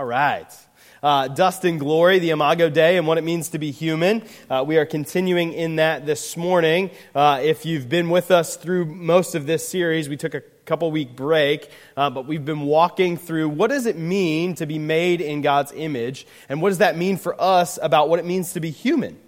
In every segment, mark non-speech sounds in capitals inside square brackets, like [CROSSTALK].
All right. Uh, Dust and Glory, the Imago Dei, and what it means to be human. Uh, we are continuing in that this morning. Uh, if you've been with us through most of this series, we took a couple week break, uh, but we've been walking through what does it mean to be made in God's image, and what does that mean for us about what it means to be human.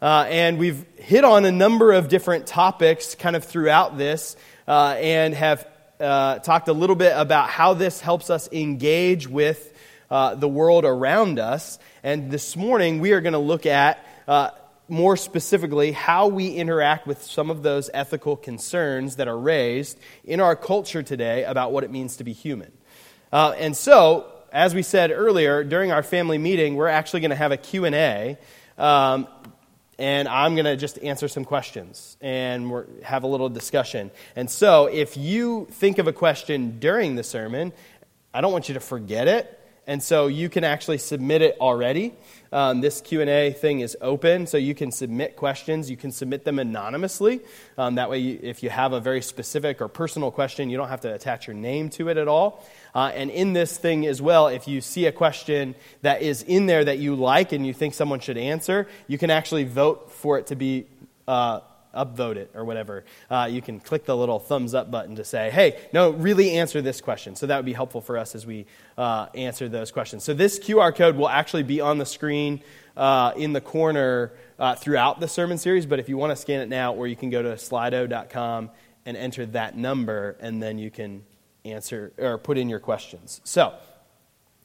Uh, and we've hit on a number of different topics kind of throughout this, uh, and have talked a little bit about how this helps us engage with uh, the world around us. And this morning, we are going to look at uh, more specifically how we interact with some of those ethical concerns that are raised in our culture today about what it means to be human. Uh, and so, as we said earlier, during our family meeting, we're actually going to have a Q&A. Um, and I'm going to just answer some questions and have a little discussion. And so, if you think of a question during the sermon, I don't want you to forget it and so you can actually submit it already. Um, this Q&A thing is open, so you can submit questions. You can submit them anonymously. Um, that way, you, if you have a very specific or personal question, you don't have to attach your name to it at all. Uh, and in this thing as well, if you see a question that is in there that you like and you think someone should answer, you can actually vote for it to be uh, upvote it or whatever, uh, you can click the little thumbs up button to say, hey, no, really answer this question. So that would be helpful for us as we uh, answer those questions. So this QR code will actually be on the screen uh, in the corner uh, throughout the sermon series, but if you want to scan it now, or you can go to slido.com and enter that number, and then you can answer or put in your questions. So,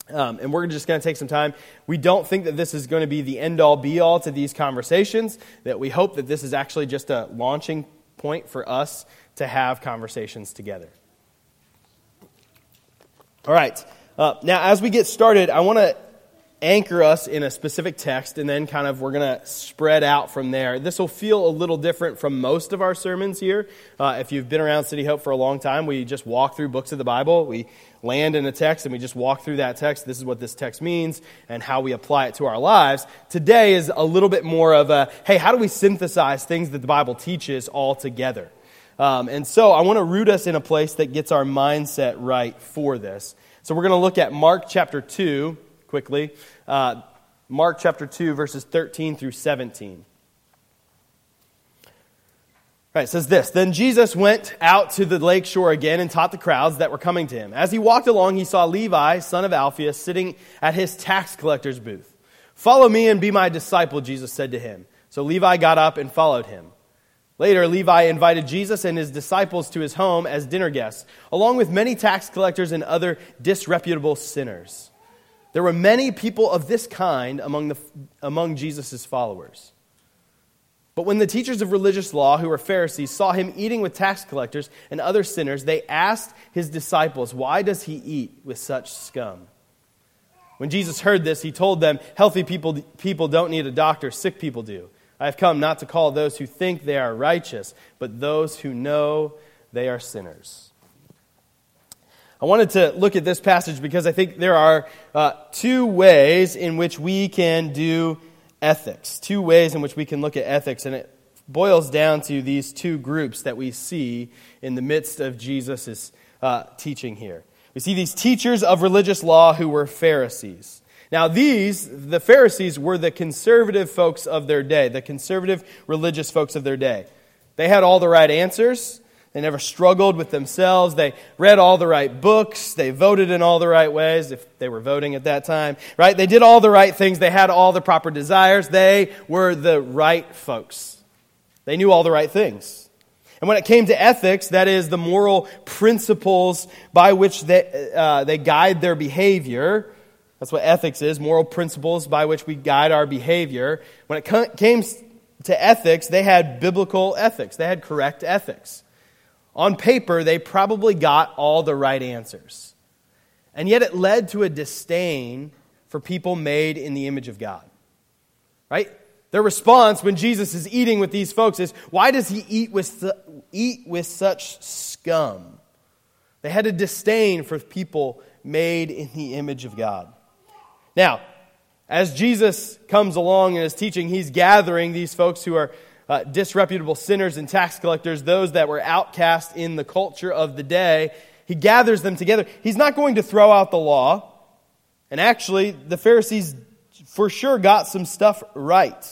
um, and we're just going to take some time. We don't think that this is going to be the end all be all to these conversations, that we hope that this is actually just a launching point for us to have conversations together. All right. Uh, now, as we get started, I want to anchor us in a specific text, and then kind of we're going to spread out from there. This will feel a little different from most of our sermons here. Uh, if you've been around City Hope for a long time, we just walk through books of the Bible. We land in a text and we just walk through that text. This is what this text means and how we apply it to our lives. Today is a little bit more of a hey, how do we synthesize things that the Bible teaches all together? Um, and so I want to root us in a place that gets our mindset right for this. So we're going to look at Mark chapter 2 quickly. Uh, Mark chapter 2, verses 13 through 17. Right, it says this Then Jesus went out to the lake shore again and taught the crowds that were coming to him. As he walked along, he saw Levi, son of Alphaeus, sitting at his tax collector's booth. Follow me and be my disciple, Jesus said to him. So Levi got up and followed him. Later, Levi invited Jesus and his disciples to his home as dinner guests, along with many tax collectors and other disreputable sinners. There were many people of this kind among, among Jesus' followers. But when the teachers of religious law, who were Pharisees, saw him eating with tax collectors and other sinners, they asked his disciples, Why does he eat with such scum? When Jesus heard this, he told them, Healthy people, people don't need a doctor, sick people do. I have come not to call those who think they are righteous, but those who know they are sinners. I wanted to look at this passage because I think there are uh, two ways in which we can do ethics. Two ways in which we can look at ethics, and it boils down to these two groups that we see in the midst of Jesus' uh, teaching here. We see these teachers of religious law who were Pharisees. Now, these, the Pharisees, were the conservative folks of their day, the conservative religious folks of their day. They had all the right answers. They never struggled with themselves. They read all the right books. They voted in all the right ways, if they were voting at that time, right? They did all the right things. They had all the proper desires. They were the right folks. They knew all the right things. And when it came to ethics, that is the moral principles by which they, uh, they guide their behavior. That's what ethics is moral principles by which we guide our behavior. When it came to ethics, they had biblical ethics, they had correct ethics. On paper, they probably got all the right answers. And yet it led to a disdain for people made in the image of God. Right? Their response when Jesus is eating with these folks is, why does he eat with, eat with such scum? They had a disdain for people made in the image of God. Now, as Jesus comes along and is teaching, he's gathering these folks who are uh, disreputable sinners and tax collectors, those that were outcast in the culture of the day. He gathers them together. He's not going to throw out the law And actually, the Pharisees for sure got some stuff right.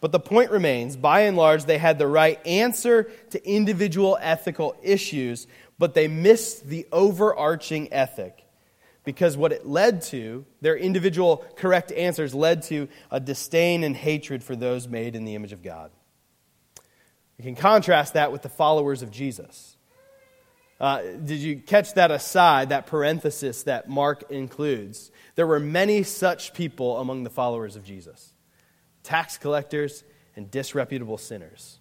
But the point remains by and large, they had the right answer to individual ethical issues, but they missed the overarching ethic. Because what it led to, their individual correct answers led to a disdain and hatred for those made in the image of God. You can contrast that with the followers of Jesus. Uh, did you catch that aside, that parenthesis that Mark includes? There were many such people among the followers of Jesus tax collectors and disreputable sinners.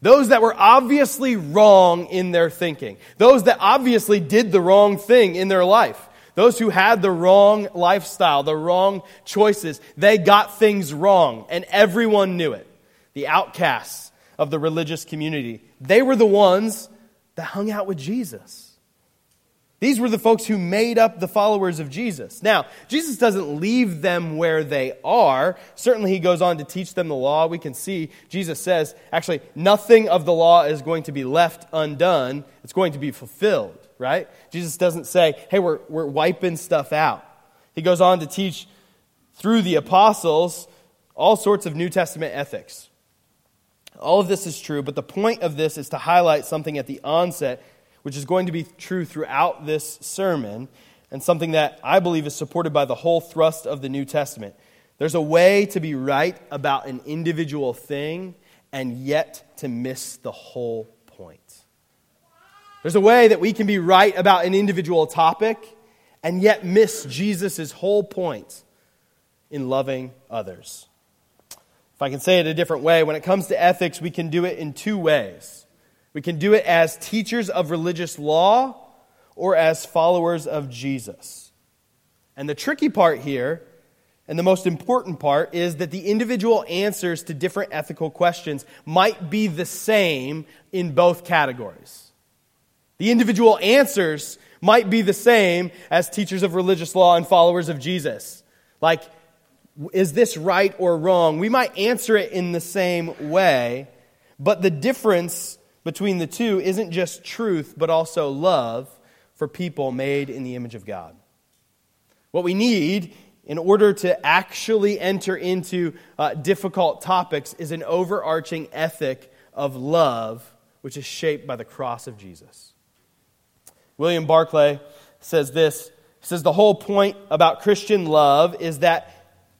Those that were obviously wrong in their thinking, those that obviously did the wrong thing in their life. Those who had the wrong lifestyle, the wrong choices, they got things wrong, and everyone knew it. The outcasts of the religious community, they were the ones that hung out with Jesus. These were the folks who made up the followers of Jesus. Now, Jesus doesn't leave them where they are. Certainly, he goes on to teach them the law. We can see Jesus says, actually, nothing of the law is going to be left undone, it's going to be fulfilled, right? Jesus doesn't say, hey, we're, we're wiping stuff out. He goes on to teach through the apostles all sorts of New Testament ethics. All of this is true, but the point of this is to highlight something at the onset which is going to be true throughout this sermon and something that I believe is supported by the whole thrust of the New Testament. There's a way to be right about an individual thing and yet to miss the whole point. There's a way that we can be right about an individual topic and yet miss Jesus' whole point in loving others. If I can say it a different way, when it comes to ethics, we can do it in two ways. We can do it as teachers of religious law or as followers of Jesus. And the tricky part here, and the most important part, is that the individual answers to different ethical questions might be the same in both categories. The individual answers might be the same as teachers of religious law and followers of Jesus. Like, is this right or wrong? We might answer it in the same way, but the difference between the two isn't just truth, but also love for people made in the image of God. What we need in order to actually enter into uh, difficult topics is an overarching ethic of love, which is shaped by the cross of Jesus. William Barclay says this he says the whole point about Christian love is that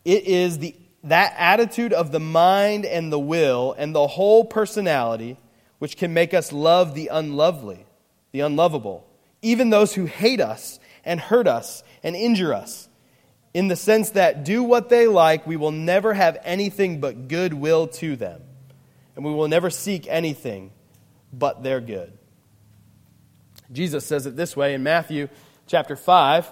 it is the, that attitude of the mind and the will and the whole personality which can make us love the unlovely, the unlovable, even those who hate us and hurt us and injure us, in the sense that do what they like, we will never have anything but goodwill to them, and we will never seek anything but their good. Jesus says it this way in Matthew chapter 5.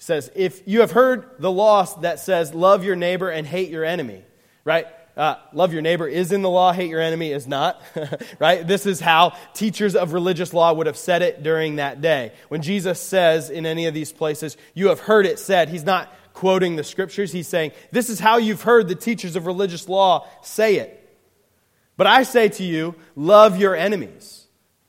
Says, If you have heard the law that says, love your neighbor and hate your enemy, right? Uh, love your neighbor is in the law, hate your enemy is not, [LAUGHS] right? This is how teachers of religious law would have said it during that day. When Jesus says in any of these places, you have heard it said, he's not quoting the scriptures. He's saying, this is how you've heard the teachers of religious law say it. But I say to you, love your enemies.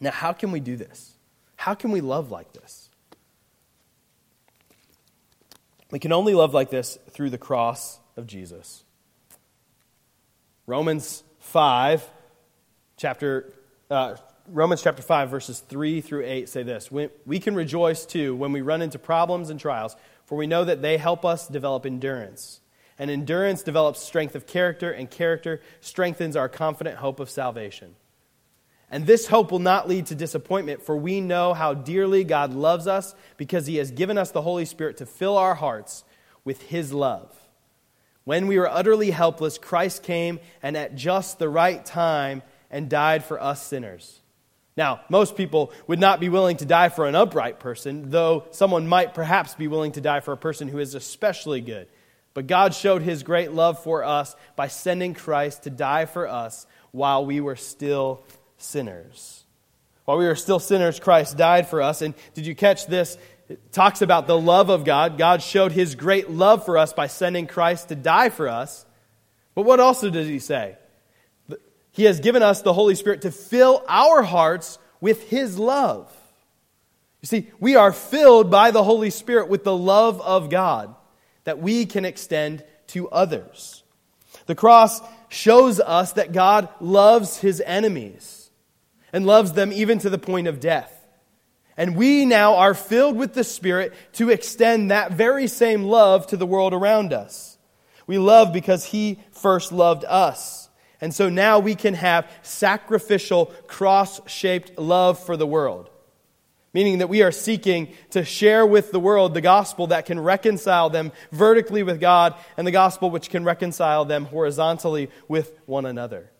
Now, how can we do this? How can we love like this? We can only love like this through the cross of Jesus. Romans 5, chapter, uh, Romans chapter 5, verses 3 through 8 say this We can rejoice too when we run into problems and trials, for we know that they help us develop endurance. And endurance develops strength of character, and character strengthens our confident hope of salvation. And this hope will not lead to disappointment, for we know how dearly God loves us because he has given us the Holy Spirit to fill our hearts with his love. When we were utterly helpless, Christ came and at just the right time and died for us sinners. Now, most people would not be willing to die for an upright person, though someone might perhaps be willing to die for a person who is especially good. But God showed his great love for us by sending Christ to die for us while we were still sinners. While we were still sinners, Christ died for us. And did you catch this? It talks about the love of God. God showed his great love for us by sending Christ to die for us. But what also does he say? He has given us the Holy Spirit to fill our hearts with His love. You see, we are filled by the Holy Spirit with the love of God that we can extend to others. The cross shows us that God loves His enemies and loves them even to the point of death. And we now are filled with the Spirit to extend that very same love to the world around us. We love because He first loved us. And so now we can have sacrificial, cross shaped love for the world. Meaning that we are seeking to share with the world the gospel that can reconcile them vertically with God and the gospel which can reconcile them horizontally with one another.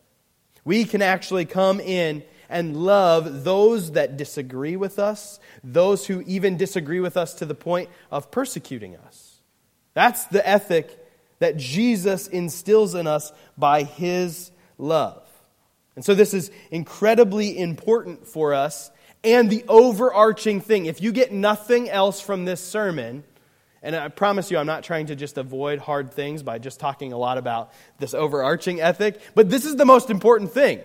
We can actually come in and love those that disagree with us, those who even disagree with us to the point of persecuting us. That's the ethic that Jesus instills in us by his love. And so this is incredibly important for us. And the overarching thing, if you get nothing else from this sermon, and I promise you, I'm not trying to just avoid hard things by just talking a lot about this overarching ethic, but this is the most important thing.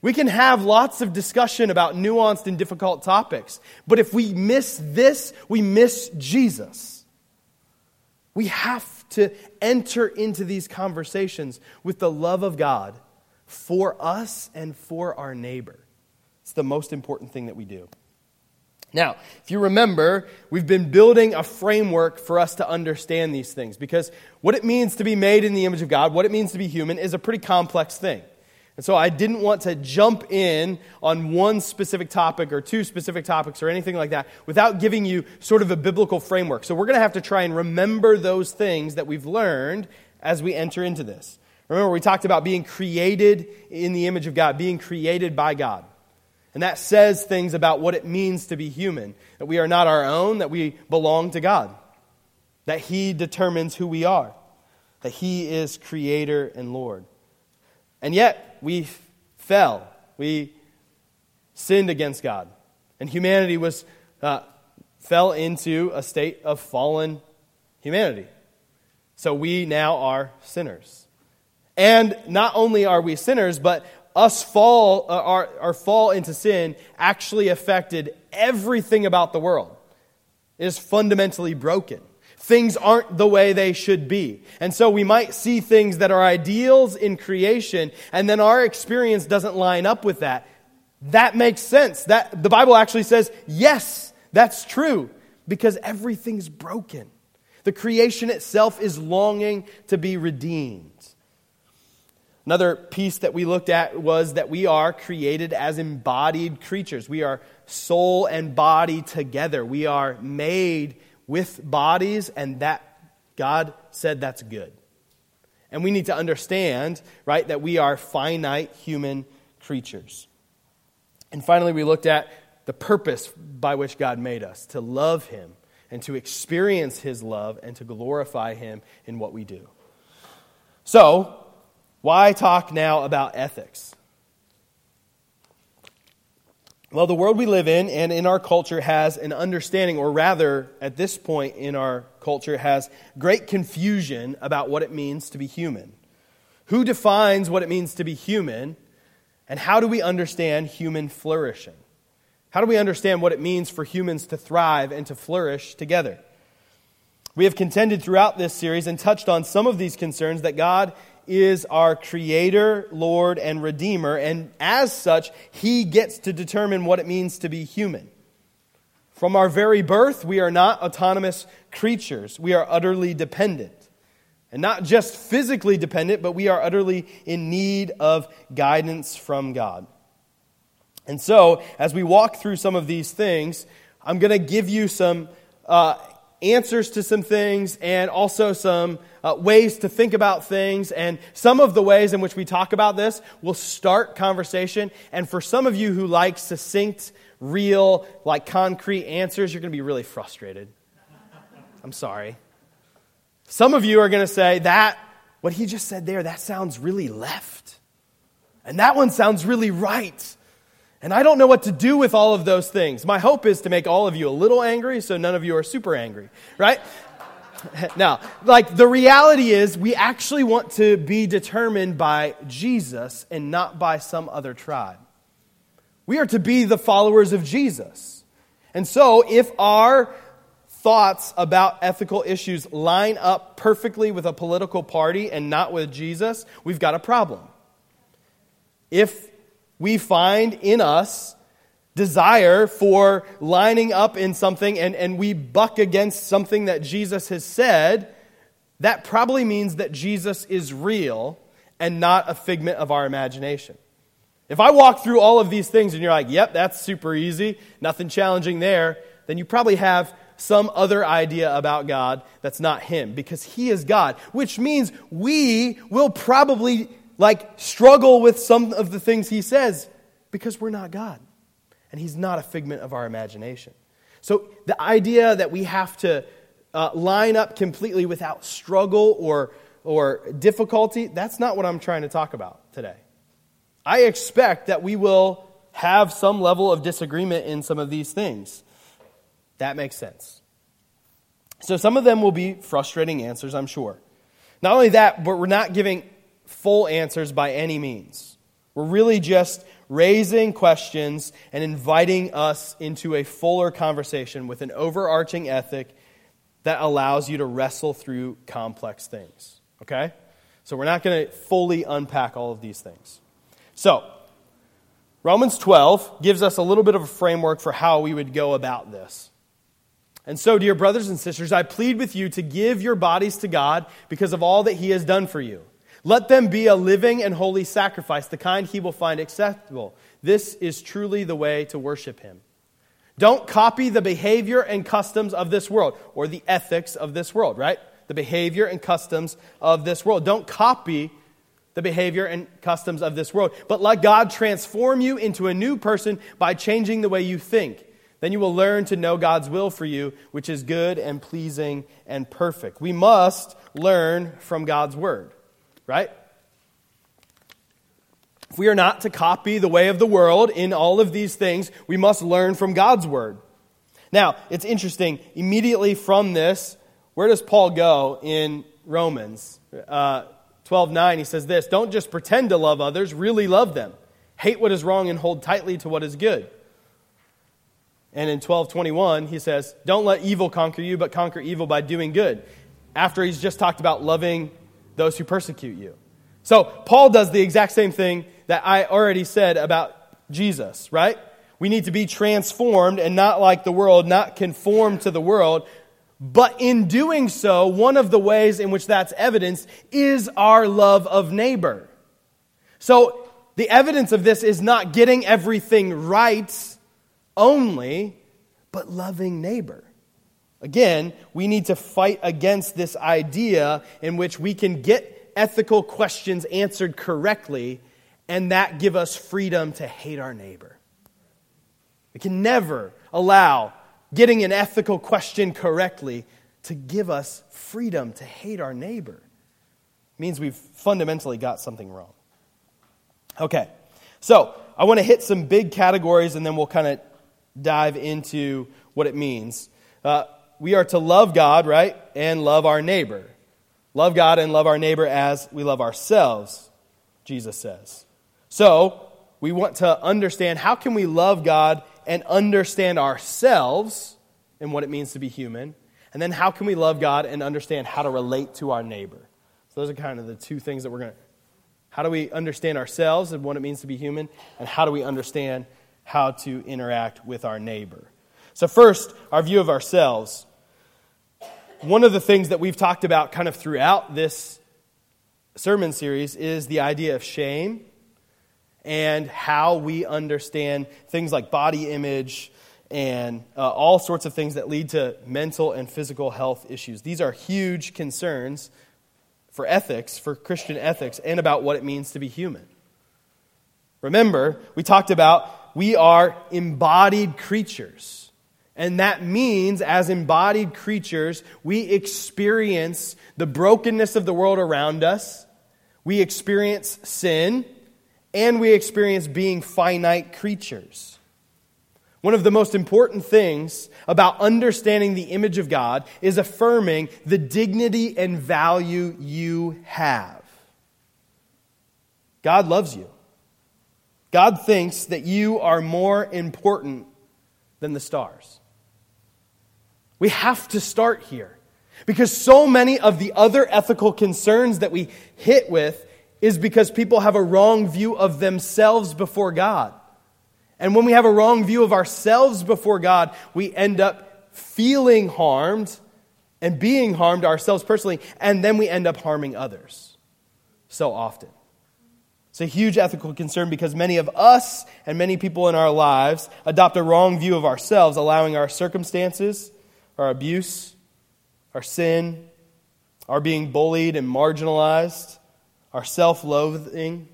We can have lots of discussion about nuanced and difficult topics, but if we miss this, we miss Jesus. We have to enter into these conversations with the love of God for us and for our neighbor. It's the most important thing that we do. Now, if you remember, we've been building a framework for us to understand these things because what it means to be made in the image of God, what it means to be human, is a pretty complex thing. And so I didn't want to jump in on one specific topic or two specific topics or anything like that without giving you sort of a biblical framework. So we're going to have to try and remember those things that we've learned as we enter into this. Remember, we talked about being created in the image of God, being created by God. And that says things about what it means to be human that we are not our own, that we belong to God, that He determines who we are, that He is creator and Lord. And yet, we fell. We sinned against God. And humanity was, uh, fell into a state of fallen humanity. So we now are sinners. And not only are we sinners, but us fall, uh, our, our fall into sin actually affected everything about the world. It is fundamentally broken things aren't the way they should be. And so we might see things that are ideals in creation, and then our experience doesn't line up with that. That makes sense. That, the Bible actually says, yes, that's true, because everything's broken. The creation itself is longing to be redeemed. Another piece that we looked at was that we are created as embodied creatures. We are soul and body together. We are made with bodies, and that God said that's good. And we need to understand, right, that we are finite human creatures. And finally, we looked at the purpose by which God made us to love Him and to experience His love and to glorify Him in what we do. So, why talk now about ethics? Well, the world we live in and in our culture has an understanding, or rather, at this point in our culture, has great confusion about what it means to be human. Who defines what it means to be human, and how do we understand human flourishing? How do we understand what it means for humans to thrive and to flourish together? We have contended throughout this series and touched on some of these concerns that God is our Creator, Lord, and Redeemer, and as such, He gets to determine what it means to be human. From our very birth, we are not autonomous creatures. We are utterly dependent. And not just physically dependent, but we are utterly in need of guidance from God. And so, as we walk through some of these things, I'm going to give you some uh, answers to some things and also some uh, ways to think about things. And some of the ways in which we talk about this will start conversation. And for some of you who like succinct, real, like concrete answers, you're going to be really frustrated. I'm sorry. Some of you are going to say that what he just said there, that sounds really left. And that one sounds really right. And I don't know what to do with all of those things. My hope is to make all of you a little angry so none of you are super angry, right? [LAUGHS] now, like the reality is, we actually want to be determined by Jesus and not by some other tribe. We are to be the followers of Jesus. And so, if our thoughts about ethical issues line up perfectly with a political party and not with Jesus, we've got a problem. If we find in us desire for lining up in something and, and we buck against something that Jesus has said, that probably means that Jesus is real and not a figment of our imagination. If I walk through all of these things and you're like, yep, that's super easy, nothing challenging there, then you probably have some other idea about God that's not Him because He is God, which means we will probably like struggle with some of the things he says because we're not God. And he's not a figment of our imagination. So the idea that we have to uh, line up completely without struggle or, or difficulty, that's not what I'm trying to talk about today. I expect that we will have some level of disagreement in some of these things. That makes sense. So some of them will be frustrating answers, I'm sure. Not only that, but we're not giving full answers by any means. We're really just raising questions and inviting us into a fuller conversation with an overarching ethic that allows you to wrestle through complex things. Okay? So we're not going to fully unpack all of these things. So, Romans 12 gives us a little bit of a framework for how we would go about this. And so, dear brothers and sisters, I plead with you to give your bodies to God because of all that He has done for you. Let them be a living and holy sacrifice, the kind he will find acceptable. This is truly the way to worship him. Don't copy the behavior and customs of this world or the ethics of this world, right? The behavior and customs of this world. Don't copy the behavior and customs of this world, but let God transform you into a new person by changing the way you think. Then you will learn to know God's will for you, which is good and pleasing and perfect. We must learn from God's word right? If we are not to copy the way of the world in all of these things, we must learn from God's word. Now, it's interesting. Immediately from this, where does Paul go in Romans? Uh, 12 9, he says this Don't just pretend to love others, really love them. Hate what is wrong and hold tightly to what is good. And in 1221, he says, Don't let evil conquer you, but conquer evil by doing good. After he's just talked about loving those who persecute you. So, Paul does the exact same thing that I already said about Jesus, right? We need to be transformed and not like the world, not conform to the world. But in doing so, one of the ways in which that's evidenced is our love of neighbor. So, the evidence of this is not getting everything right only, but loving neighbor. Again, we need to fight against this idea in which we can get ethical questions answered correctly and that give us freedom to hate our neighbor. We can never allow getting an ethical question correctly to give us freedom to hate our neighbor. It means we've fundamentally got something wrong. Okay, so I want to hit some big categories and then we'll kind of dive into what it means. Uh, we are to love God, right? And love our neighbor. Love God and love our neighbor as we love ourselves, Jesus says. So, we want to understand how can we love God and understand ourselves and what it means to be human? And then how can we love God and understand how to relate to our neighbor? So those are kind of the two things that we're going to how do we understand ourselves and what it means to be human and how do we understand how to interact with our neighbor? So first, our view of ourselves one of the things that we've talked about kind of throughout this sermon series is the idea of shame and how we understand things like body image and uh, all sorts of things that lead to mental and physical health issues. These are huge concerns for ethics, for Christian ethics, and about what it means to be human. Remember, we talked about we are embodied creatures. And that means, as embodied creatures, we experience the brokenness of the world around us, we experience sin, and we experience being finite creatures. One of the most important things about understanding the image of God is affirming the dignity and value you have. God loves you. God thinks that you are more important than the stars. We have to start here because so many of the other ethical concerns that we hit with is because people have a wrong view of themselves before God. And when we have a wrong view of ourselves before God, we end up feeling harmed and being harmed ourselves personally, and then we end up harming others so often. It's a huge ethical concern because many of us and many people in our lives adopt a wrong view of ourselves, allowing our circumstances, our abuse, our sin, our being bullied and marginalized, our self loathing.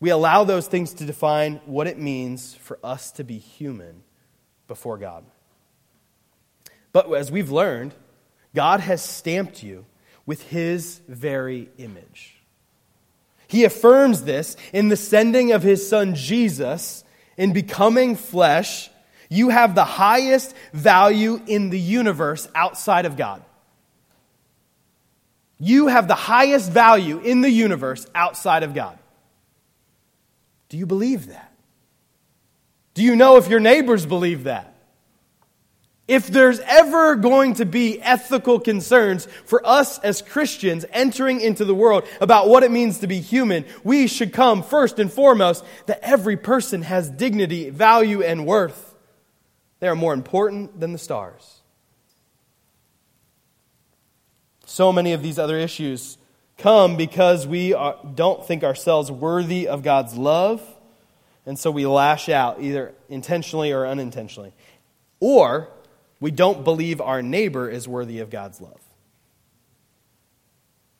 We allow those things to define what it means for us to be human before God. But as we've learned, God has stamped you with His very image. He affirms this in the sending of his son Jesus in becoming flesh. You have the highest value in the universe outside of God. You have the highest value in the universe outside of God. Do you believe that? Do you know if your neighbors believe that? If there's ever going to be ethical concerns for us as Christians entering into the world about what it means to be human, we should come first and foremost that every person has dignity, value, and worth. They are more important than the stars. So many of these other issues come because we are, don't think ourselves worthy of God's love, and so we lash out either intentionally or unintentionally. Or we don't believe our neighbor is worthy of God's love.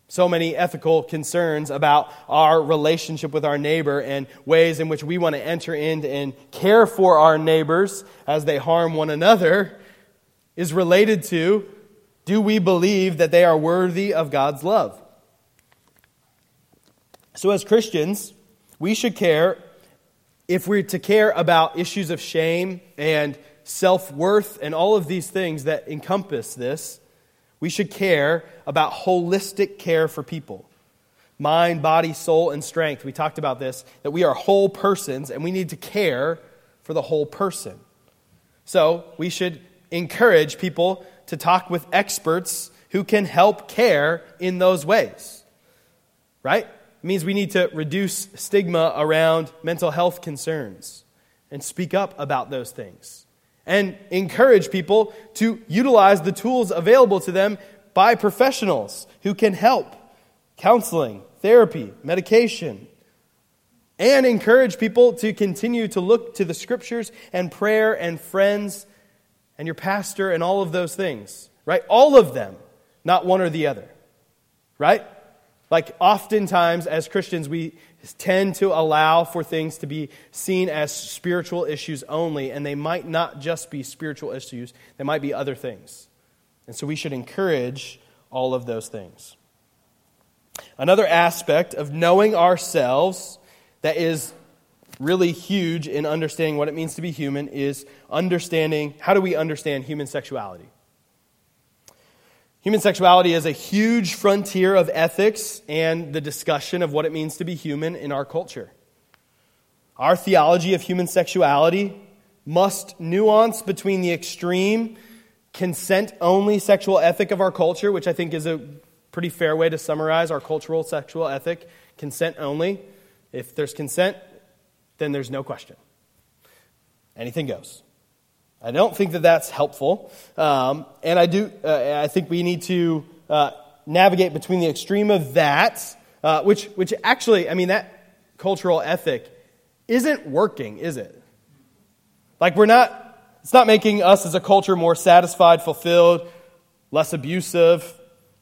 So many ethical concerns about our relationship with our neighbor and ways in which we want to enter in and care for our neighbors as they harm one another is related to do we believe that they are worthy of God's love? So, as Christians, we should care, if we're to care about issues of shame and self worth, and all of these things that encompass this, we should care about holistic care for people mind, body, soul, and strength. We talked about this, that we are whole persons and we need to care for the whole person. So we should encourage people to talk with experts who can help care in those ways. Right? It means we need to reduce stigma around mental health concerns and speak up about those things and encourage people to utilize the tools available to them by professionals who can help counseling, therapy, medication, and encourage people to continue to look to the scriptures and prayer and friends and your pastor and all of those things, right? All of them, not one or the other, right? Like, oftentimes as Christians, we tend to allow for things to be seen as spiritual issues only, and they might not just be spiritual issues, they might be other things. And so we should encourage all of those things. Another aspect of knowing ourselves that is really huge in understanding what it means to be human is understanding how do we understand human sexuality? Human sexuality is a huge frontier of ethics and the discussion of what it means to be human in our culture. Our theology of human sexuality must nuance between the extreme consent only sexual ethic of our culture, which I think is a pretty fair way to summarize our cultural sexual ethic consent only. If there's consent, then there's no question. Anything goes. I don't think that that's helpful. Um, and I do, uh, I think we need to uh, navigate between the extreme of that, uh, which, which actually, I mean, that cultural ethic isn't working, is it? Like, we're not It's not making us as a culture more satisfied, fulfilled, less abusive,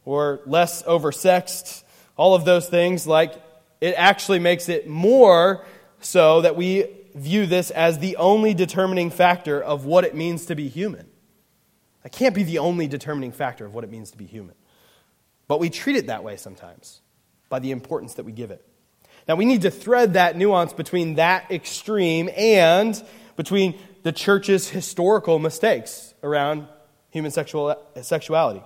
or less oversexed. All of those things, like, it actually makes it more so that we view this as the only determining factor of what it means to be human. That can't be the only determining factor of what it means to be human. But we treat it that way sometimes by the importance that we give it. Now, we need to thread that nuance between that extreme and between the church's historical mistakes around human sexual, sexuality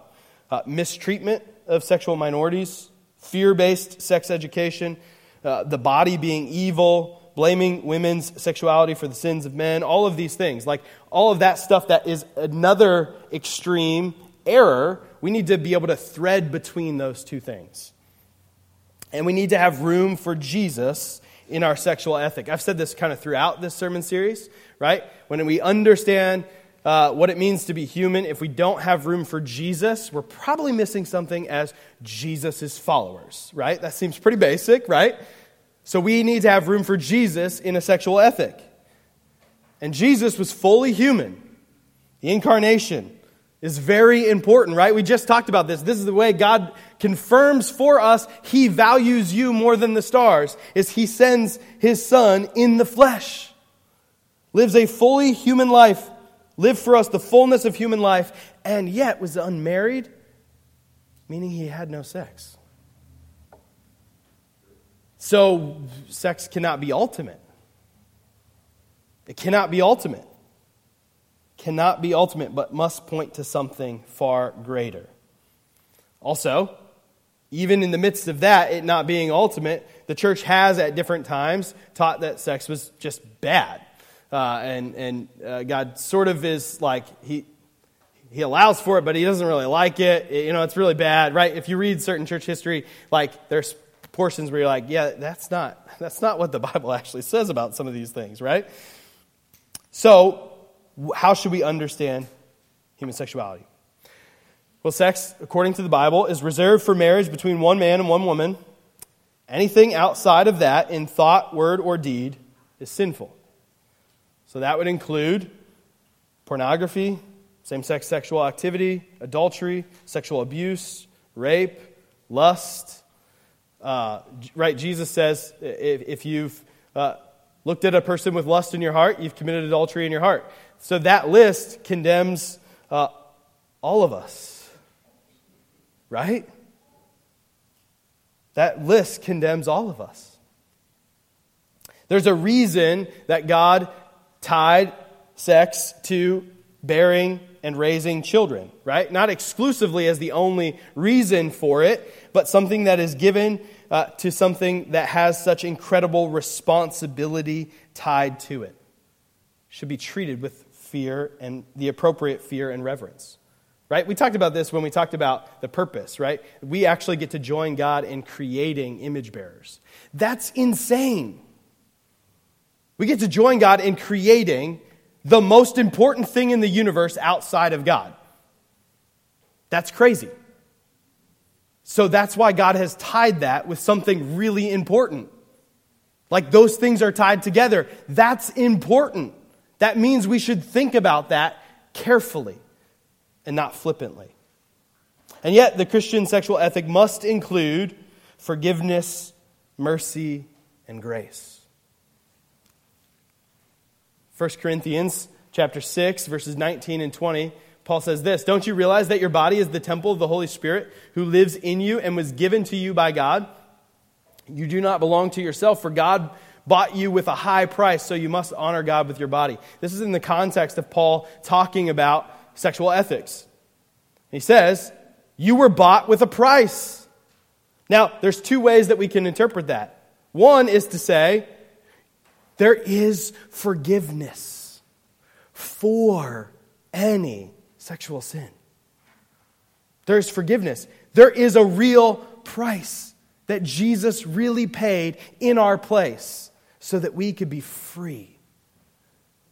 uh, mistreatment of sexual minorities, fear based sex education, uh, the body being evil, blaming women's sexuality for the sins of men, all of these things. Like all of that stuff that is another extreme error, we need to be able to thread between those two things. And we need to have room for Jesus in our sexual ethic. I've said this kind of throughout this sermon series, right? When we understand uh, what it means to be human, if we don't have room for Jesus, we're probably missing something as Jesus' followers, right? That seems pretty basic, right? So we need to have room for Jesus in a sexual ethic. And Jesus was fully human. The incarnation is very important, right? We just talked about this. This is the way God confirms for us he values you more than the stars is he sends his son in the flesh. Lives a fully human life, lived for us the fullness of human life, and yet was unmarried, meaning he had no sex. So sex cannot be ultimate. It cannot be ultimate cannot be ultimate, but must point to something far greater. Also, even in the midst of that, it not being ultimate, the church has at different times taught that sex was just bad. Uh, and and uh, God sort of is like, he, he allows for it, but he doesn't really like it. You know, it's really bad, right? If you read certain church history, like there's portions where you're like, yeah, that's not, that's not what the Bible [LAUGHS] actually says about some of these things, right? So, how should we understand human sexuality? Well, sex, according to the Bible, is reserved for marriage between one man and one woman. Anything outside of that, in thought, word, or deed, is sinful. So that would include pornography, same sex sexual activity, adultery, sexual abuse, rape, lust. Uh, right, Jesus says if, if you've uh, looked at a person with lust in your heart, you've committed adultery in your heart. So that list condemns uh, all of us, right? That list condemns all of us. There's a reason that God tied sex to bearing and raising children, right? Not exclusively as the only reason for it, but something that is given uh, to something that has such incredible responsibility tied to it. Should be treated with fear and the appropriate fear and reverence. Right? We talked about this when we talked about the purpose, right? We actually get to join God in creating image bearers. That's insane. We get to join God in creating the most important thing in the universe outside of God. That's crazy. So that's why God has tied that with something really important. Like those things are tied together. That's important. That means we should think about that carefully and not flippantly. And yet, the Christian sexual ethic must include forgiveness, mercy, and grace. 1 Corinthians chapter 6 verses 19 and 20 Paul says this, don't you realize that your body is the temple of the Holy Spirit who lives in you and was given to you by God? You do not belong to yourself for God bought you with a high price, so you must honor God with your body. This is in the context of Paul talking about sexual ethics. He says, You were bought with a price. Now, there's two ways that we can interpret that. One is to say, there is forgiveness for any sexual sin. There's forgiveness. There is a real price that Jesus really paid in our place so that we could be free.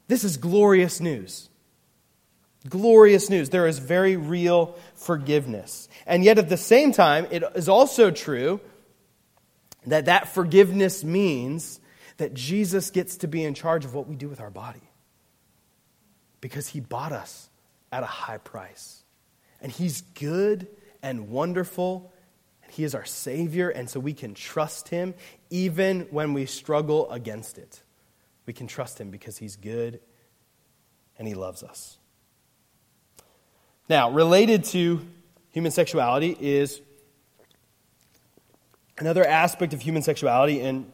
This is glorious news. Glorious news. There is very real forgiveness. And yet, at the same time, it is also true that that forgiveness means that Jesus gets to be in charge of what we do with our body. Because he bought us at a high price. And he's good and wonderful, he is our Savior, and so we can trust him even when we struggle against it. We can trust him because he's good and he loves us. Now, related to human sexuality is another aspect of human sexuality in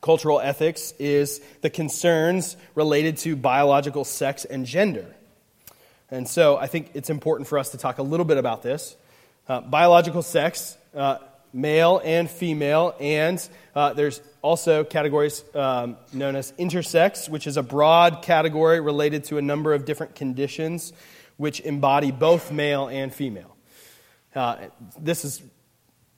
cultural ethics is the concerns related to biological sex and gender. And so I think it's important for us to talk a little bit about this. Uh, biological sex, uh, male and female, and uh, there's also categories um, known as intersex, which is a broad category related to a number of different conditions which embody both male and female. Uh, this is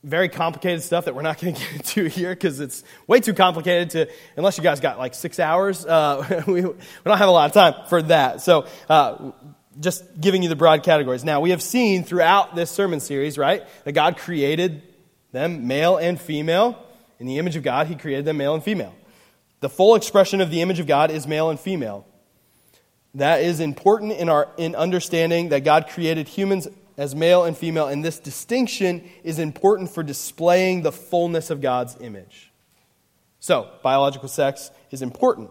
very complicated stuff that we're not [LAUGHS] going to get into here because it's way too complicated to, unless you guys got like six hours, uh, [LAUGHS] we, we, don't have a lot of time for that. So, uh, just giving you the broad categories. Now, we have seen throughout this sermon series, right, that God created them male and female. In the image of God, He created them male and female. The full expression of the image of God is male and female. That is important in, our, in understanding that God created humans as male and female, and this distinction is important for displaying the fullness of God's image. So, biological sex is important.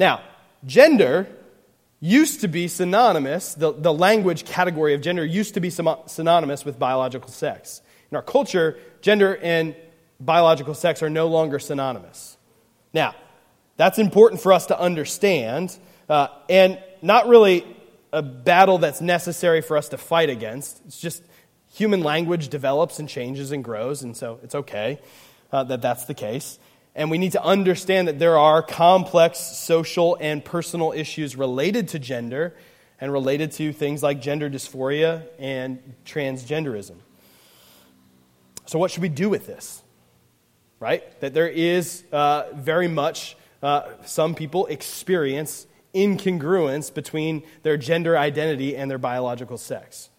Now, gender used to be synonymous, the, the language category of gender used to be synonymous with biological sex. In our culture, gender and biological sex are no longer synonymous. Now, that's important for us to understand, uh, and not really a battle that's necessary for us to fight against. It's just human language develops and changes and grows, and so it's okay uh, that that's the case. And we need to understand that there are complex social and personal issues related to gender and related to things like gender dysphoria and transgenderism. So, what should we do with this? Right? That there is uh, very much, uh, some people experience incongruence between their gender identity and their biological sex.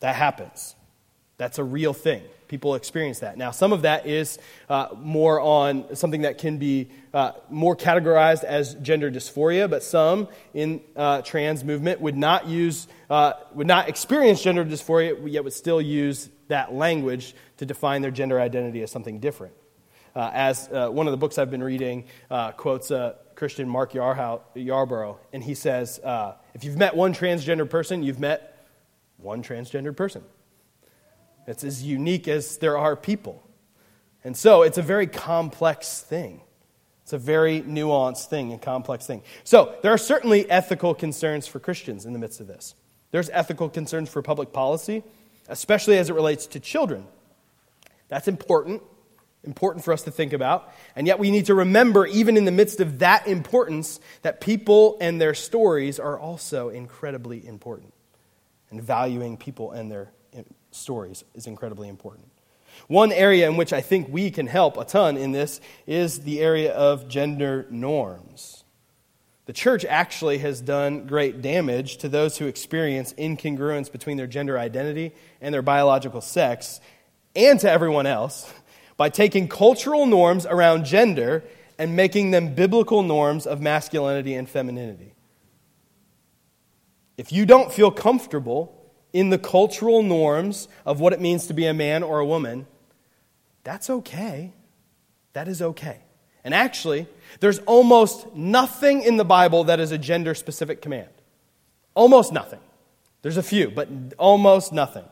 That happens. That's a real thing. People experience that. Now, some of that is uh, more on something that can be uh, more categorized as gender dysphoria, but some in uh, trans movement would not use, uh, would not experience gender dysphoria, yet would still use that language to define their gender identity as something different. Uh, as uh, one of the books I've been reading quotes Christian Mark Yarborough, and he says, if you've met one transgender person, you've met one transgendered person. It's as unique as there are people. And so it's a very complex thing. It's a very nuanced thing and complex thing. So there are certainly ethical concerns for Christians in the midst of this. There's ethical concerns for public policy, especially as it relates to children. That's important, important for us to think about. And yet we need to remember, even in the midst of that importance, that people and their stories are also incredibly important. And valuing people and their stories is incredibly important. One area in which I think we can help a ton in this is the area of gender norms. The church actually has done great damage to those who experience incongruence between their gender identity and their biological sex, and to everyone else, by taking cultural norms around gender and making them biblical norms of masculinity and femininity. If you don't feel comfortable in the cultural norms of what it means to be a man or a woman, that's okay. That is okay. And actually, there's almost nothing in the Bible that is a gender specific command. Almost nothing. There's a few, but almost nothing.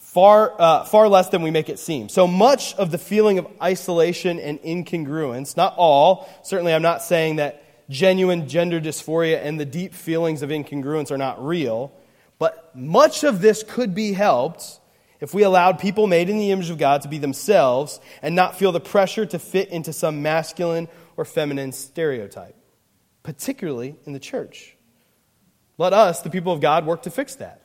Far, uh, far less than we make it seem. So much of the feeling of isolation and incongruence, not all, certainly I'm not saying that genuine gender dysphoria and the deep feelings of incongruence are not real, but much of this could be helped if we allowed people made in the image of God to be themselves and not feel the pressure to fit into some masculine or feminine stereotype, particularly in the church. Let us, the people of God, work to fix that.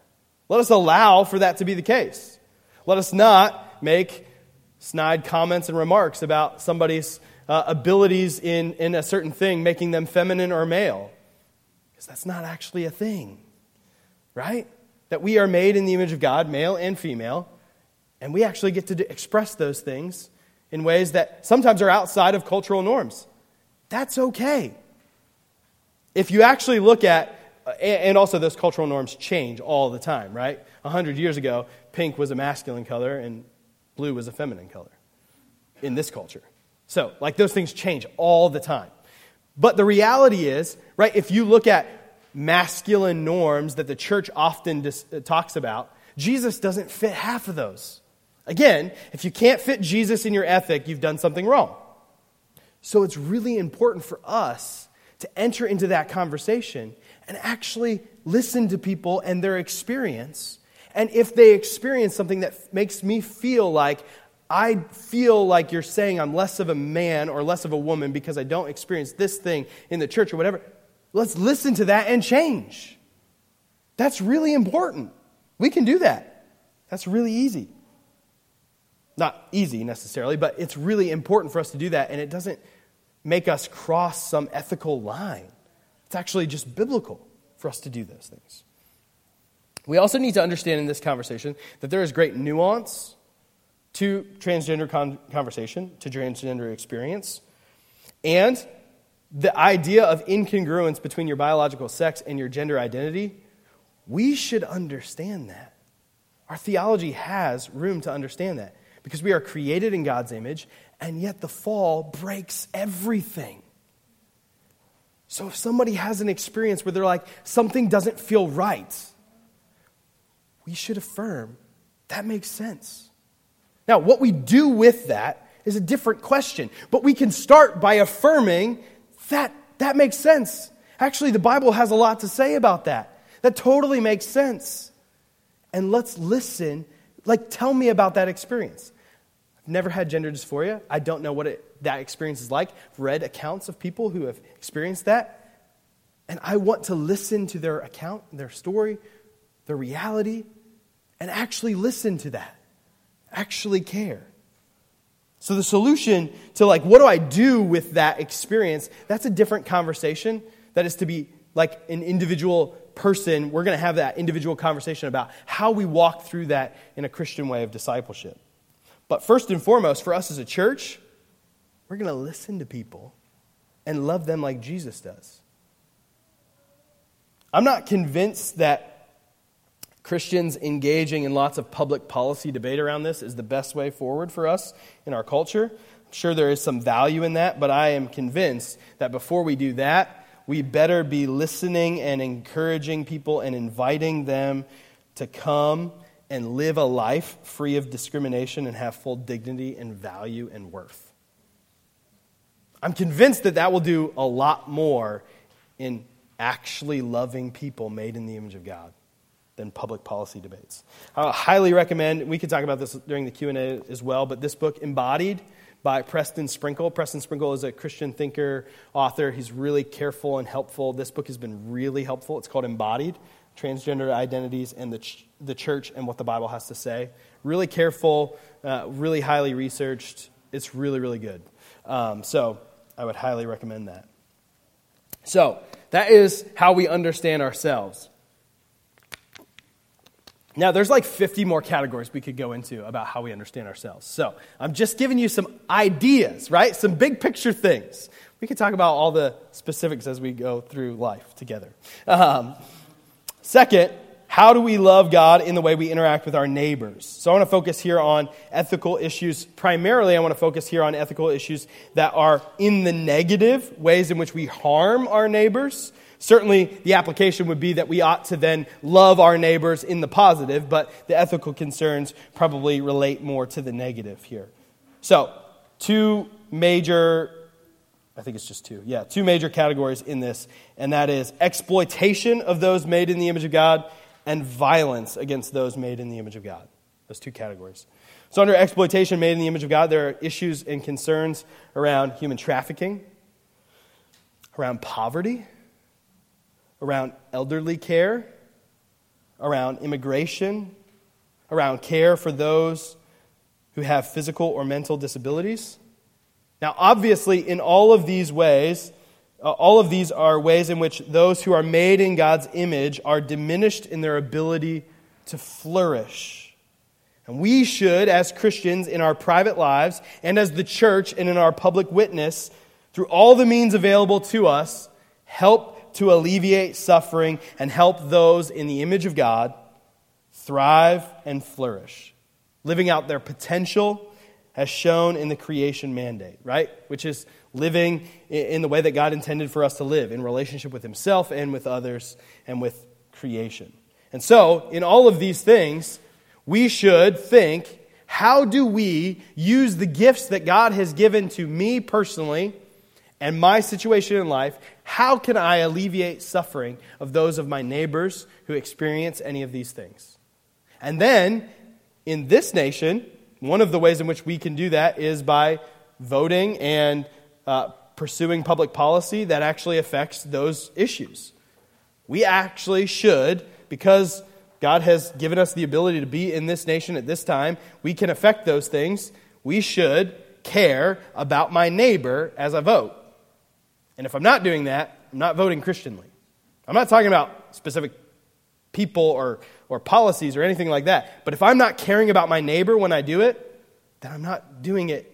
Let us allow for that to be the case. Let us not make snide comments and remarks about somebody's uh, abilities in, in a certain thing, making them feminine or male, because that's not actually a thing right? That we are made in the image of God, male and female, and we actually get to express those things in ways that sometimes are outside of cultural norms. That's okay. If you actually look at, uh, and also those cultural norms change all the time, right? A hundred years ago, pink was a masculine color and blue was a feminine color in this culture. So, like, those things change all the time. But the reality is, right, if you look at masculine norms that the church often dis- uh, talks about, Jesus doesn't fit half of those. Again, if you can't fit Jesus in your ethic, you've done something wrong. So it's really important for us to enter into that conversation and actually listen to people and their experience. And if they experience something that makes me feel like I feel like you're saying I'm less of a man or less of a woman because I don't experience this thing in the church or whatever, let's listen to that and change. That's really important. We can do that. That's really easy. Not easy necessarily, but it's really important for us to do that, and it doesn't make us cross some ethical line. It's actually just biblical for us to do those things. We also need to understand in this conversation that there is great nuance to transgender con- conversation, to transgender experience, and the idea of incongruence between your biological sex and your gender identity. We should understand that. Our theology has room to understand that because we are created in God's image, and yet the fall breaks everything. So if somebody has an experience where they're like, something doesn't feel right, we should affirm that makes sense. Now, what we do with that is a different question, but we can start by affirming that that makes sense. Actually, the Bible has a lot to say about that. That totally makes sense. And let's listen. Like, tell me about that experience. I've never had gender dysphoria. I don't know what it, that experience is like. I've read accounts of people who have experienced that. And I want to listen to their account, their story, their reality, and actually listen to that actually care. So the solution to like what do I do with that experience, that's a different conversation. That is to be like an individual person. We're going to have that individual conversation about how we walk through that in a Christian way of discipleship. But first and foremost, for us as a church, we're going to listen to people and love them like Jesus does. I'm not convinced that Christians engaging in lots of public policy debate around this is the best way forward for us in our culture. I'm sure there is some value in that, but I am convinced that before we do that, we better be listening and encouraging people and inviting them to come and live a life free of discrimination and have full dignity and value and worth. I'm convinced that that will do a lot more in actually loving people made in the image of God than public policy debates. I highly recommend, we could talk about this during the Q&A as well, but this book, Embodied, by Preston Sprinkle. Preston Sprinkle is a Christian thinker, author. He's really careful and helpful. This book has been really helpful. It's called Embodied Transgender Identities and the, Ch- the Church and What the Bible Has to Say. Really careful, uh, really highly researched. It's really, really good. Um, so I would highly recommend that. So that is how we understand ourselves. Now, there's like 50 more categories we could go into about how we understand ourselves. So, I'm just giving you some ideas, right? Some big picture things. We could talk about all the specifics as we go through life together. Um, second, how do we love God in the way we interact with our neighbors? So, I want to focus here on ethical issues. Primarily, I want to focus here on ethical issues that are in the negative, ways in which we harm our neighbors. Certainly, the application would be that we ought to then love our neighbors in the positive, but the ethical concerns probably relate more to the negative here. So, two major, I think it's just two, yeah, two major categories in this, and that is exploitation of those made in the image of God and violence against those made in the image of God. Those two categories. So, under exploitation made in the image of God, there are issues and concerns around human trafficking, around poverty around elderly care, around immigration, around care for those who have physical or mental disabilities. Now, obviously, in all of these ways, uh, all of these are ways in which those who are made in God's image are diminished in their ability to flourish. And we should, as Christians in our private lives and as the church and in our public witness, through all the means available to us, help to alleviate suffering and help those in the image of God thrive and flourish, living out their potential as shown in the creation mandate, right? Which is living in the way that God intended for us to live, in relationship with Himself and with others and with creation. And so, in all of these things, we should think how do we use the gifts that God has given to me personally and my situation in life? How can I alleviate suffering of those of my neighbors who experience any of these things? And then, in this nation, one of the ways in which we can do that is by voting and uh, pursuing public policy that actually affects those issues. We actually should, because God has given us the ability to be in this nation at this time, we can affect those things. We should care about my neighbor as I vote. And if I'm not doing that, I'm not voting Christianly. I'm not talking about specific people or, or policies or anything like that. But if I'm not caring about my neighbor when I do it, then I'm not doing it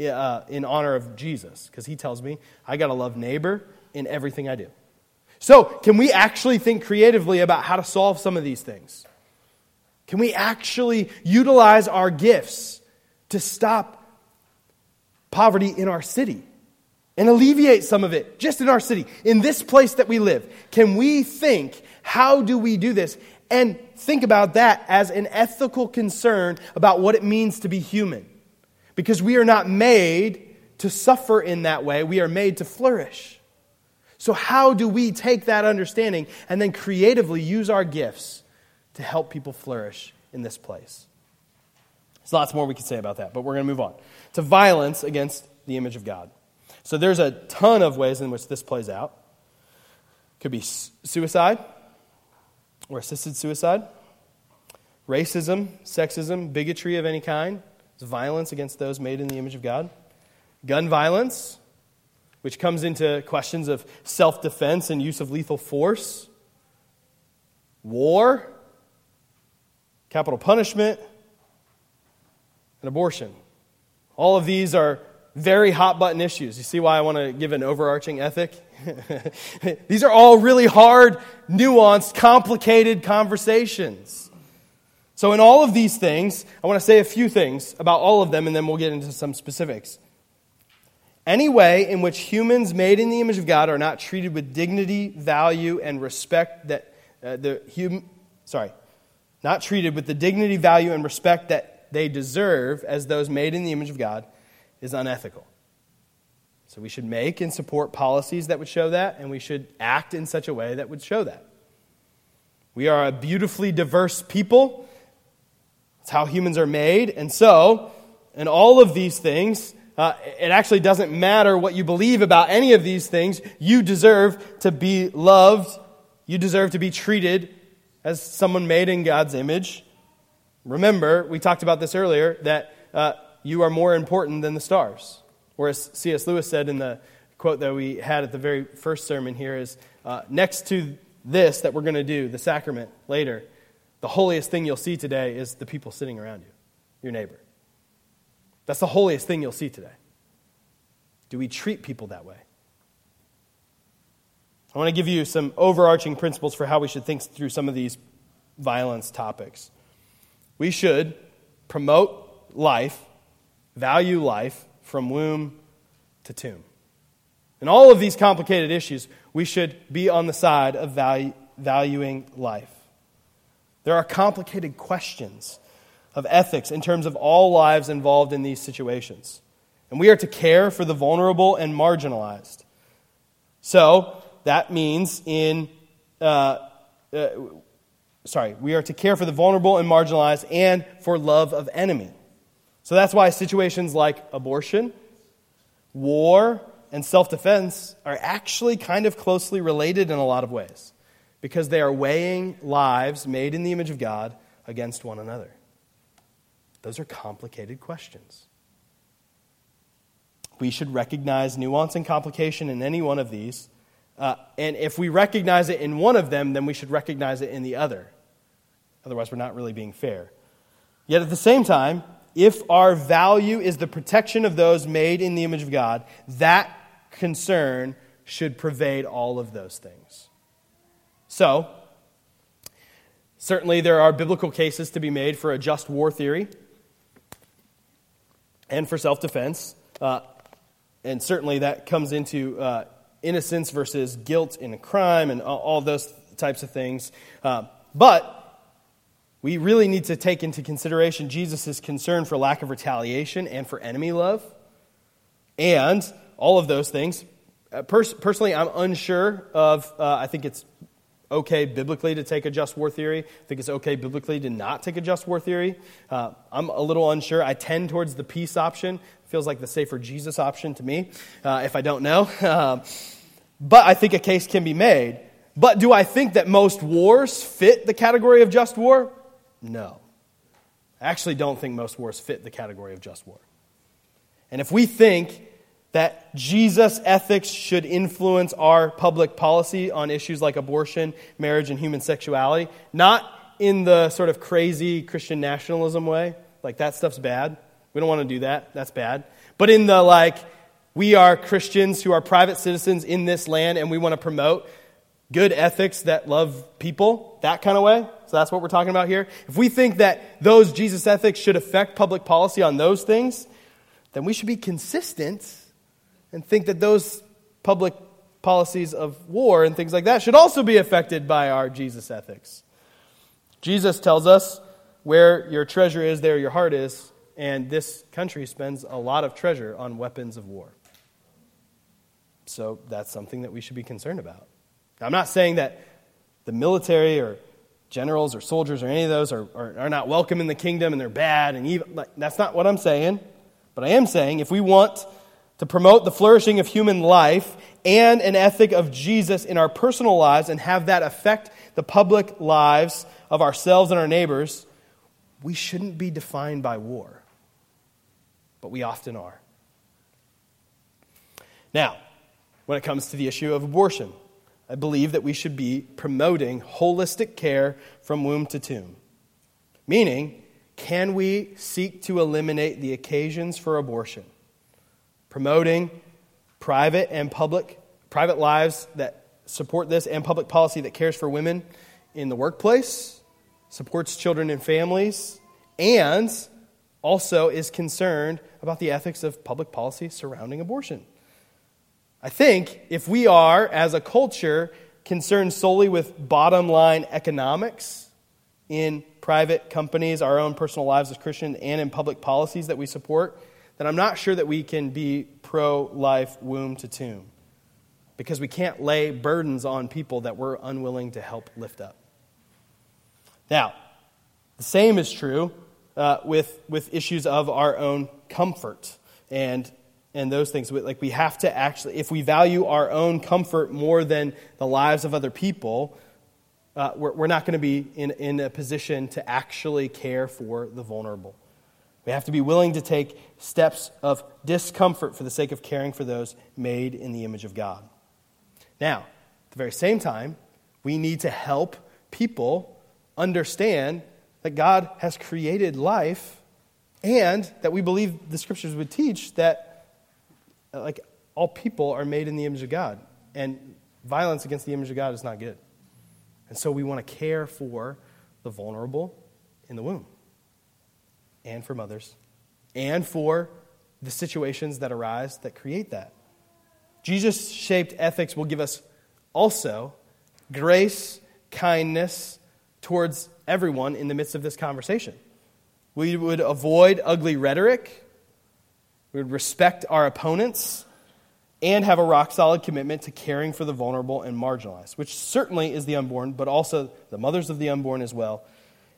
uh, in honor of Jesus because he tells me I got to love neighbor in everything I do. So, can we actually think creatively about how to solve some of these things? Can we actually utilize our gifts to stop poverty in our city and alleviate some of it just in our city, in this place that we live? Can we think, how do we do this? And think about that as an ethical concern about what it means to be human. Because we are not made to suffer in that way, we are made to flourish. So, how do we take that understanding and then creatively use our gifts to help people flourish in this place? There's lots more we could say about that, but we're going to move on to violence against the image of God. So, there's a ton of ways in which this plays out. Could be suicide or assisted suicide, racism, sexism, bigotry of any kind, violence against those made in the image of God, gun violence, which comes into questions of self defense and use of lethal force, war, capital punishment, and abortion. All of these are very hot button issues. You see why I want to give an overarching ethic? [LAUGHS] these are all really hard, nuanced, complicated conversations. So, in all of these things, I want to say a few things about all of them, and then we'll get into some specifics. Any way in which humans made in the image of God are not treated with dignity, value, and respect that uh, the human, sorry, not treated with the dignity, value, and respect that they deserve as those made in the image of God is unethical. So we should make and support policies that would show that, and we should act in such a way that would show that. We are a beautifully diverse people. It's how humans are made. And so, in all of these things, uh, it actually doesn't matter what you believe about any of these things. You deserve to be loved. You deserve to be treated as someone made in God's image. Remember, we talked about this earlier, that uh, you are more important than the stars. Or as C.S. Lewis said in the quote that we had at the very first sermon here is uh, next to this that we're going to do, the sacrament later, the holiest thing you'll see today is the people sitting around you, your neighbor. That's the holiest thing you'll see today. Do we treat people that way? I want to give you some overarching principles for how we should think through some of these violence topics. We should promote life, value life from womb to tomb. In all of these complicated issues, we should be on the side of value, valuing life. There are complicated questions of ethics in terms of all lives involved in these situations. And we are to care for the vulnerable and marginalized. So, that means in, uh, uh, sorry, we are to care for the vulnerable and marginalized and for love of enemy. So that's why situations like abortion, war, and self defense are actually kind of closely related in a lot of ways because they are weighing lives made in the image of God against one another. Those are complicated questions. We should recognize nuance and complication in any one of these. Uh, and if we recognize it in one of them, then we should recognize it in the other. Otherwise, we're not really being fair. Yet at the same time, if our value is the protection of those made in the image of God, that concern should pervade all of those things. So, certainly there are biblical cases to be made for a just war theory and for self defense. Uh, and certainly that comes into uh, innocence versus guilt in a crime and all, those types of things. Uh, but we really need to take into consideration Jesus' concern for lack of retaliation and for enemy love. And all of those things. Uh, pers- personally, I'm unsure of, uh, I think it's okay biblically to take a just war theory. I think it's okay biblically to not take a just war theory. Uh, I'm a little unsure. I tend towards the peace option. Feels like the safer Jesus option to me, uh, if I don't know. [LAUGHS] Uh, but I think a case can be made. But do I think that most wars fit the category of just war? No. I actually don't think most wars fit the category of just war. And if we think that Jesus' ethics should influence our public policy on issues like abortion, marriage, and human sexuality, not in the sort of crazy Christian nationalism way, like that stuff's bad. We don't want to do that. That's bad. But in the like, we are Christians who are private citizens in this land and we want to promote good ethics that love people, that kind of way. So that's what we're talking about here. If we think that those Jesus ethics should affect public policy on those things, then we should be consistent and think that those public policies of war and things like that should also be affected by our Jesus ethics. Jesus tells us where your treasure is, there your heart is, and this country spends a lot of treasure on weapons of war. So that's something that we should be concerned about. Now, I'm not saying that the military or generals or soldiers or any of those are, are, are not welcome in the kingdom and they're bad and evil. That's not what I'm saying. But I am saying if we want to promote the flourishing of human life and an ethic of Jesus in our personal lives and have that affect the public lives of ourselves and our neighbors, we shouldn't be defined by war. But we often are. Now, when it comes to the issue of abortion, I believe that we should be promoting holistic care from womb to tomb. Meaning, can we seek to eliminate the occasions for abortion? promoting private and public private lives that support this and public policy that cares for women in the workplace, supports children and families, and also is concerned about the ethics of public policy surrounding abortion. I think if we are, as a culture, concerned solely with bottom line economics in private companies, our own personal lives as Christians, and in public policies that we support, then I'm not sure that we can be pro life womb to tomb because we can't lay burdens on people that we're unwilling to help lift up. Now, the same is true uh, with, with issues of our own comfort and, and those things. Like, we have to actually, if we value our own comfort more than the lives of other people, uh, we're, we're not going to be in, in a position to actually care for the vulnerable. We have to be willing to take steps of discomfort for the sake of caring for those made in the image of God. Now, at the very same time, we need to help people understand that God has created life and that we believe the scriptures would teach that Uh, like all people are made in the image of God and violence against the image of God is not good. And so we want to care for the vulnerable in the womb and for mothers and for the situations that arise that create that. Jesus shaped ethics will give us also grace, kindness towards everyone in the midst of this conversation. We would avoid ugly rhetoric, we would respect our opponents, and have a rock solid commitment to caring for the vulnerable and marginalized, which certainly is the unborn, but also the mothers of the unborn as well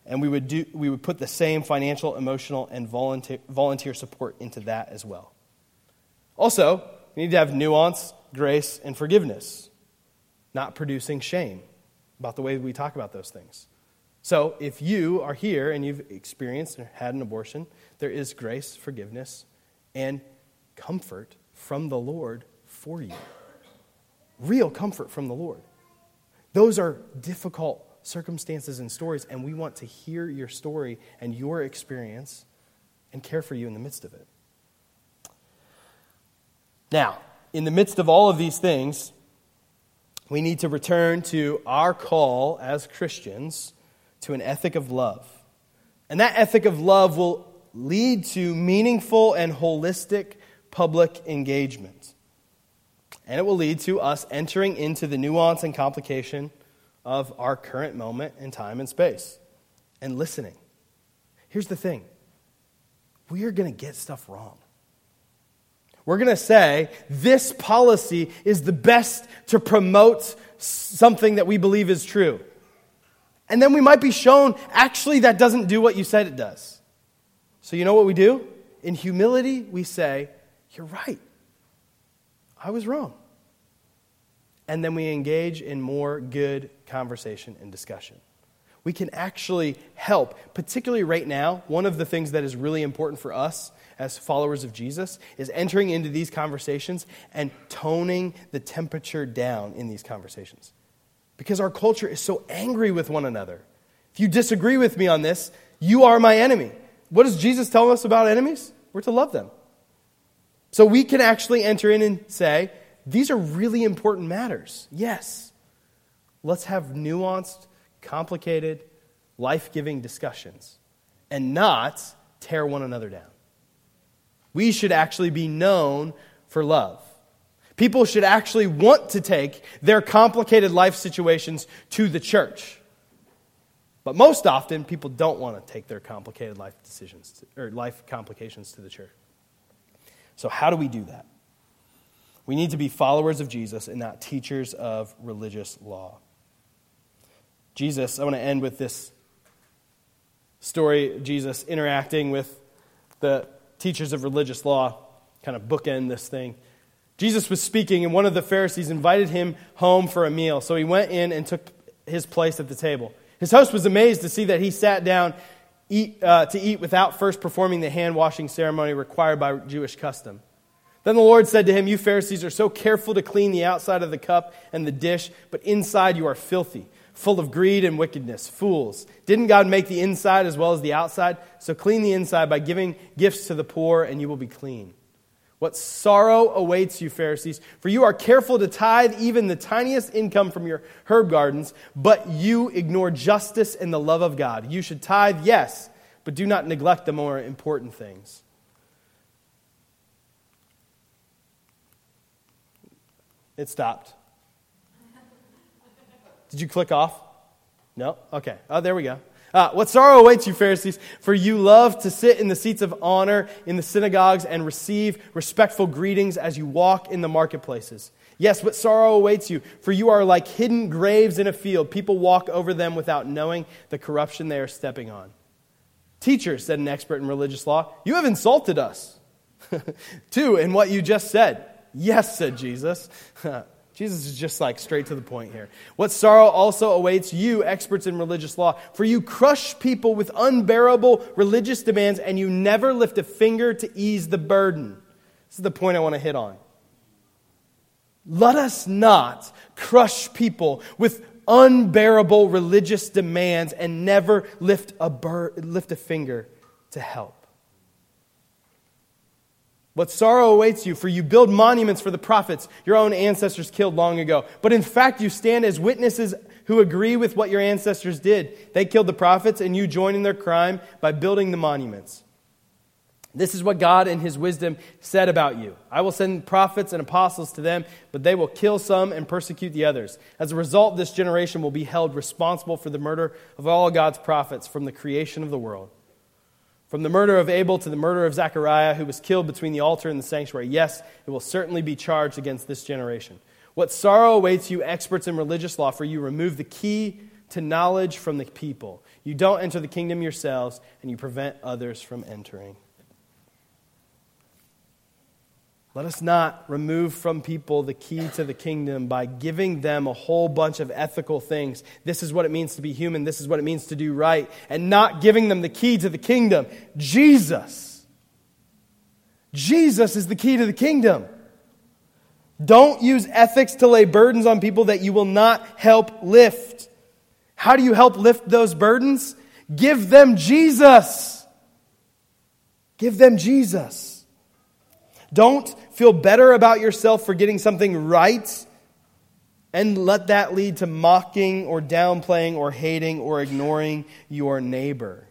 and we would, do, we would put the same financial, emotional, and volunteer, volunteer support into that as well. Also, we need to have nuance, grace, and forgiveness, not producing shame about the way we talk about those things. So, if you are here and you've experienced or had an abortion, there is grace, forgiveness, and comfort from the Lord for you. Real comfort from the Lord. Those are difficult circumstances and stories, and we want to hear your story and your experience and care for you in the midst of it. Now, in the midst of all of these things, we need to return to our call as Christians to an ethic of love. And that ethic of love will lead to meaningful and holistic public engagement. And it will lead to us entering into the nuance and complication of our current moment in time and space and listening. Here's the thing we are going to get stuff wrong. We're going to say this policy is the best to promote something that we believe is true. And then we might be shown actually that doesn't do what you said it does. So, you know what we do? In humility, we say, You're right. I was wrong. And then we engage in more good conversation and discussion. We can actually help, particularly right now. One of the things that is really important for us as followers of Jesus is entering into these conversations and toning the temperature down in these conversations. Because our culture is so angry with one another. If you disagree with me on this, you are my enemy. What does Jesus tell us about enemies? We're to love them. So we can actually enter in and say, these are really important matters. Yes. Let's have nuanced, complicated, life giving discussions and not tear one another down. We should actually be known for love. People should actually want to take their complicated life situations to the church. But most often, people don't want to take their complicated life decisions to, or life complications to the church. So, how do we do that? We need to be followers of Jesus and not teachers of religious law. Jesus, I want to end with this story Jesus interacting with the teachers of religious law, kind of bookend this thing. Jesus was speaking, and one of the Pharisees invited him home for a meal. So he went in and took his place at the table. His host was amazed to see that he sat down eat, uh, to eat without first performing the hand washing ceremony required by Jewish custom. Then the Lord said to him, You Pharisees are so careful to clean the outside of the cup and the dish, but inside you are filthy, full of greed and wickedness. Fools. Didn't God make the inside as well as the outside? So clean the inside by giving gifts to the poor, and you will be clean. What sorrow awaits you, Pharisees, for you are careful to tithe even the tiniest income from your herb gardens, but you ignore justice and the love of God. You should tithe, yes, but do not neglect the more important things. It stopped. Did you click off? No? Okay. Oh, there we go. Uh, what sorrow awaits you, Pharisees, for you love to sit in the seats of honor in the synagogues and receive respectful greetings as you walk in the marketplaces. Yes, what sorrow awaits you, for you are like hidden graves in a field. People walk over them without knowing the corruption they are stepping on. Teacher, said an expert in religious law, you have insulted us. [LAUGHS] Two, in what you just said. Yes, said Jesus. [LAUGHS] Jesus is just like straight to the point here. What sorrow also awaits you, experts in religious law, for you crush people with unbearable religious demands and you never lift a finger to ease the burden. This is the point I want to hit on. Let us not crush people with unbearable religious demands and never lift a, bur- lift a finger to help. What sorrow awaits you, for you build monuments for the prophets your own ancestors killed long ago. But in fact, you stand as witnesses who agree with what your ancestors did. They killed the prophets, and you join in their crime by building the monuments. This is what God, in His wisdom, said about you I will send prophets and apostles to them, but they will kill some and persecute the others. As a result, this generation will be held responsible for the murder of all God's prophets from the creation of the world. From the murder of Abel to the murder of Zechariah, who was killed between the altar and the sanctuary, yes, it will certainly be charged against this generation. What sorrow awaits you, experts in religious law, for you remove the key to knowledge from the people. You don't enter the kingdom yourselves, and you prevent others from entering. Let us not remove from people the key to the kingdom by giving them a whole bunch of ethical things. This is what it means to be human. This is what it means to do right. And not giving them the key to the kingdom. Jesus. Jesus is the key to the kingdom. Don't use ethics to lay burdens on people that you will not help lift. How do you help lift those burdens? Give them Jesus. Give them Jesus. Don't feel better about yourself for getting something right. And let that lead to mocking or downplaying or hating or ignoring your neighbor.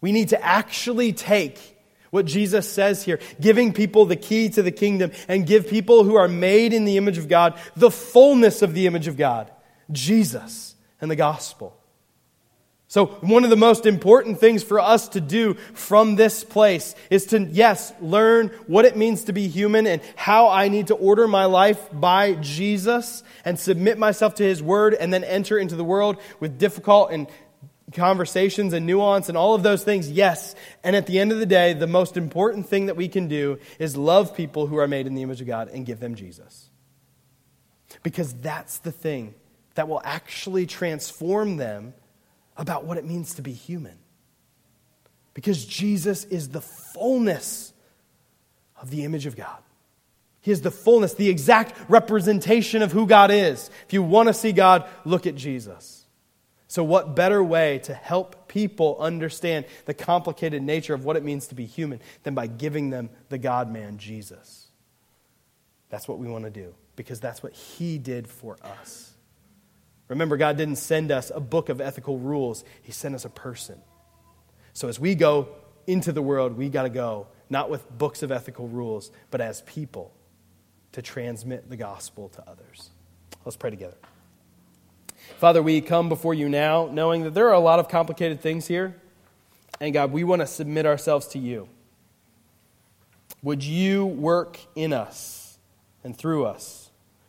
We need to actually take what Jesus says here, giving people the key to the kingdom and give people who are made in the image of God the fullness of the image of God, Jesus and the gospel. So, one of the most important things for us to do from this place is to, yes, learn what it means to be human and how I need to order my life by Jesus and submit myself to His Word and then enter into the world with difficult and conversations and nuance and all of those things, yes. And at the end of the day, the most important thing that we can do is love people who are made in the image of God and give them Jesus. Because that's the thing that will actually transform them about what it means to be human. Because Jesus is the fullness of the image of God. He is the fullness, the exact representation of who God is. If you want to see God, look at Jesus. So, what better way to help people understand the complicated nature of what it means to be human than by giving them the God man, Jesus? That's what we want to do because that's what He did for us. Remember, God didn't send us a book of ethical rules, He sent us a person. So as we go into the world, we got to go not with books of ethical rules, but as people to transmit the gospel to others. Let's pray together. Father, we come before you now knowing that there are a lot of complicated things here. And God, we want to submit ourselves to you. Would you work in us and through us?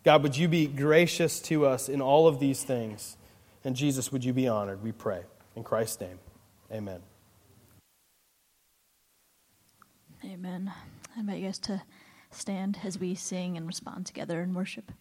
God, would you be gracious to us in all of these things? And Jesus, would you be honored? We pray. In Christ's name, amen. Amen. I invite you guys to stand as we sing and respond together in worship.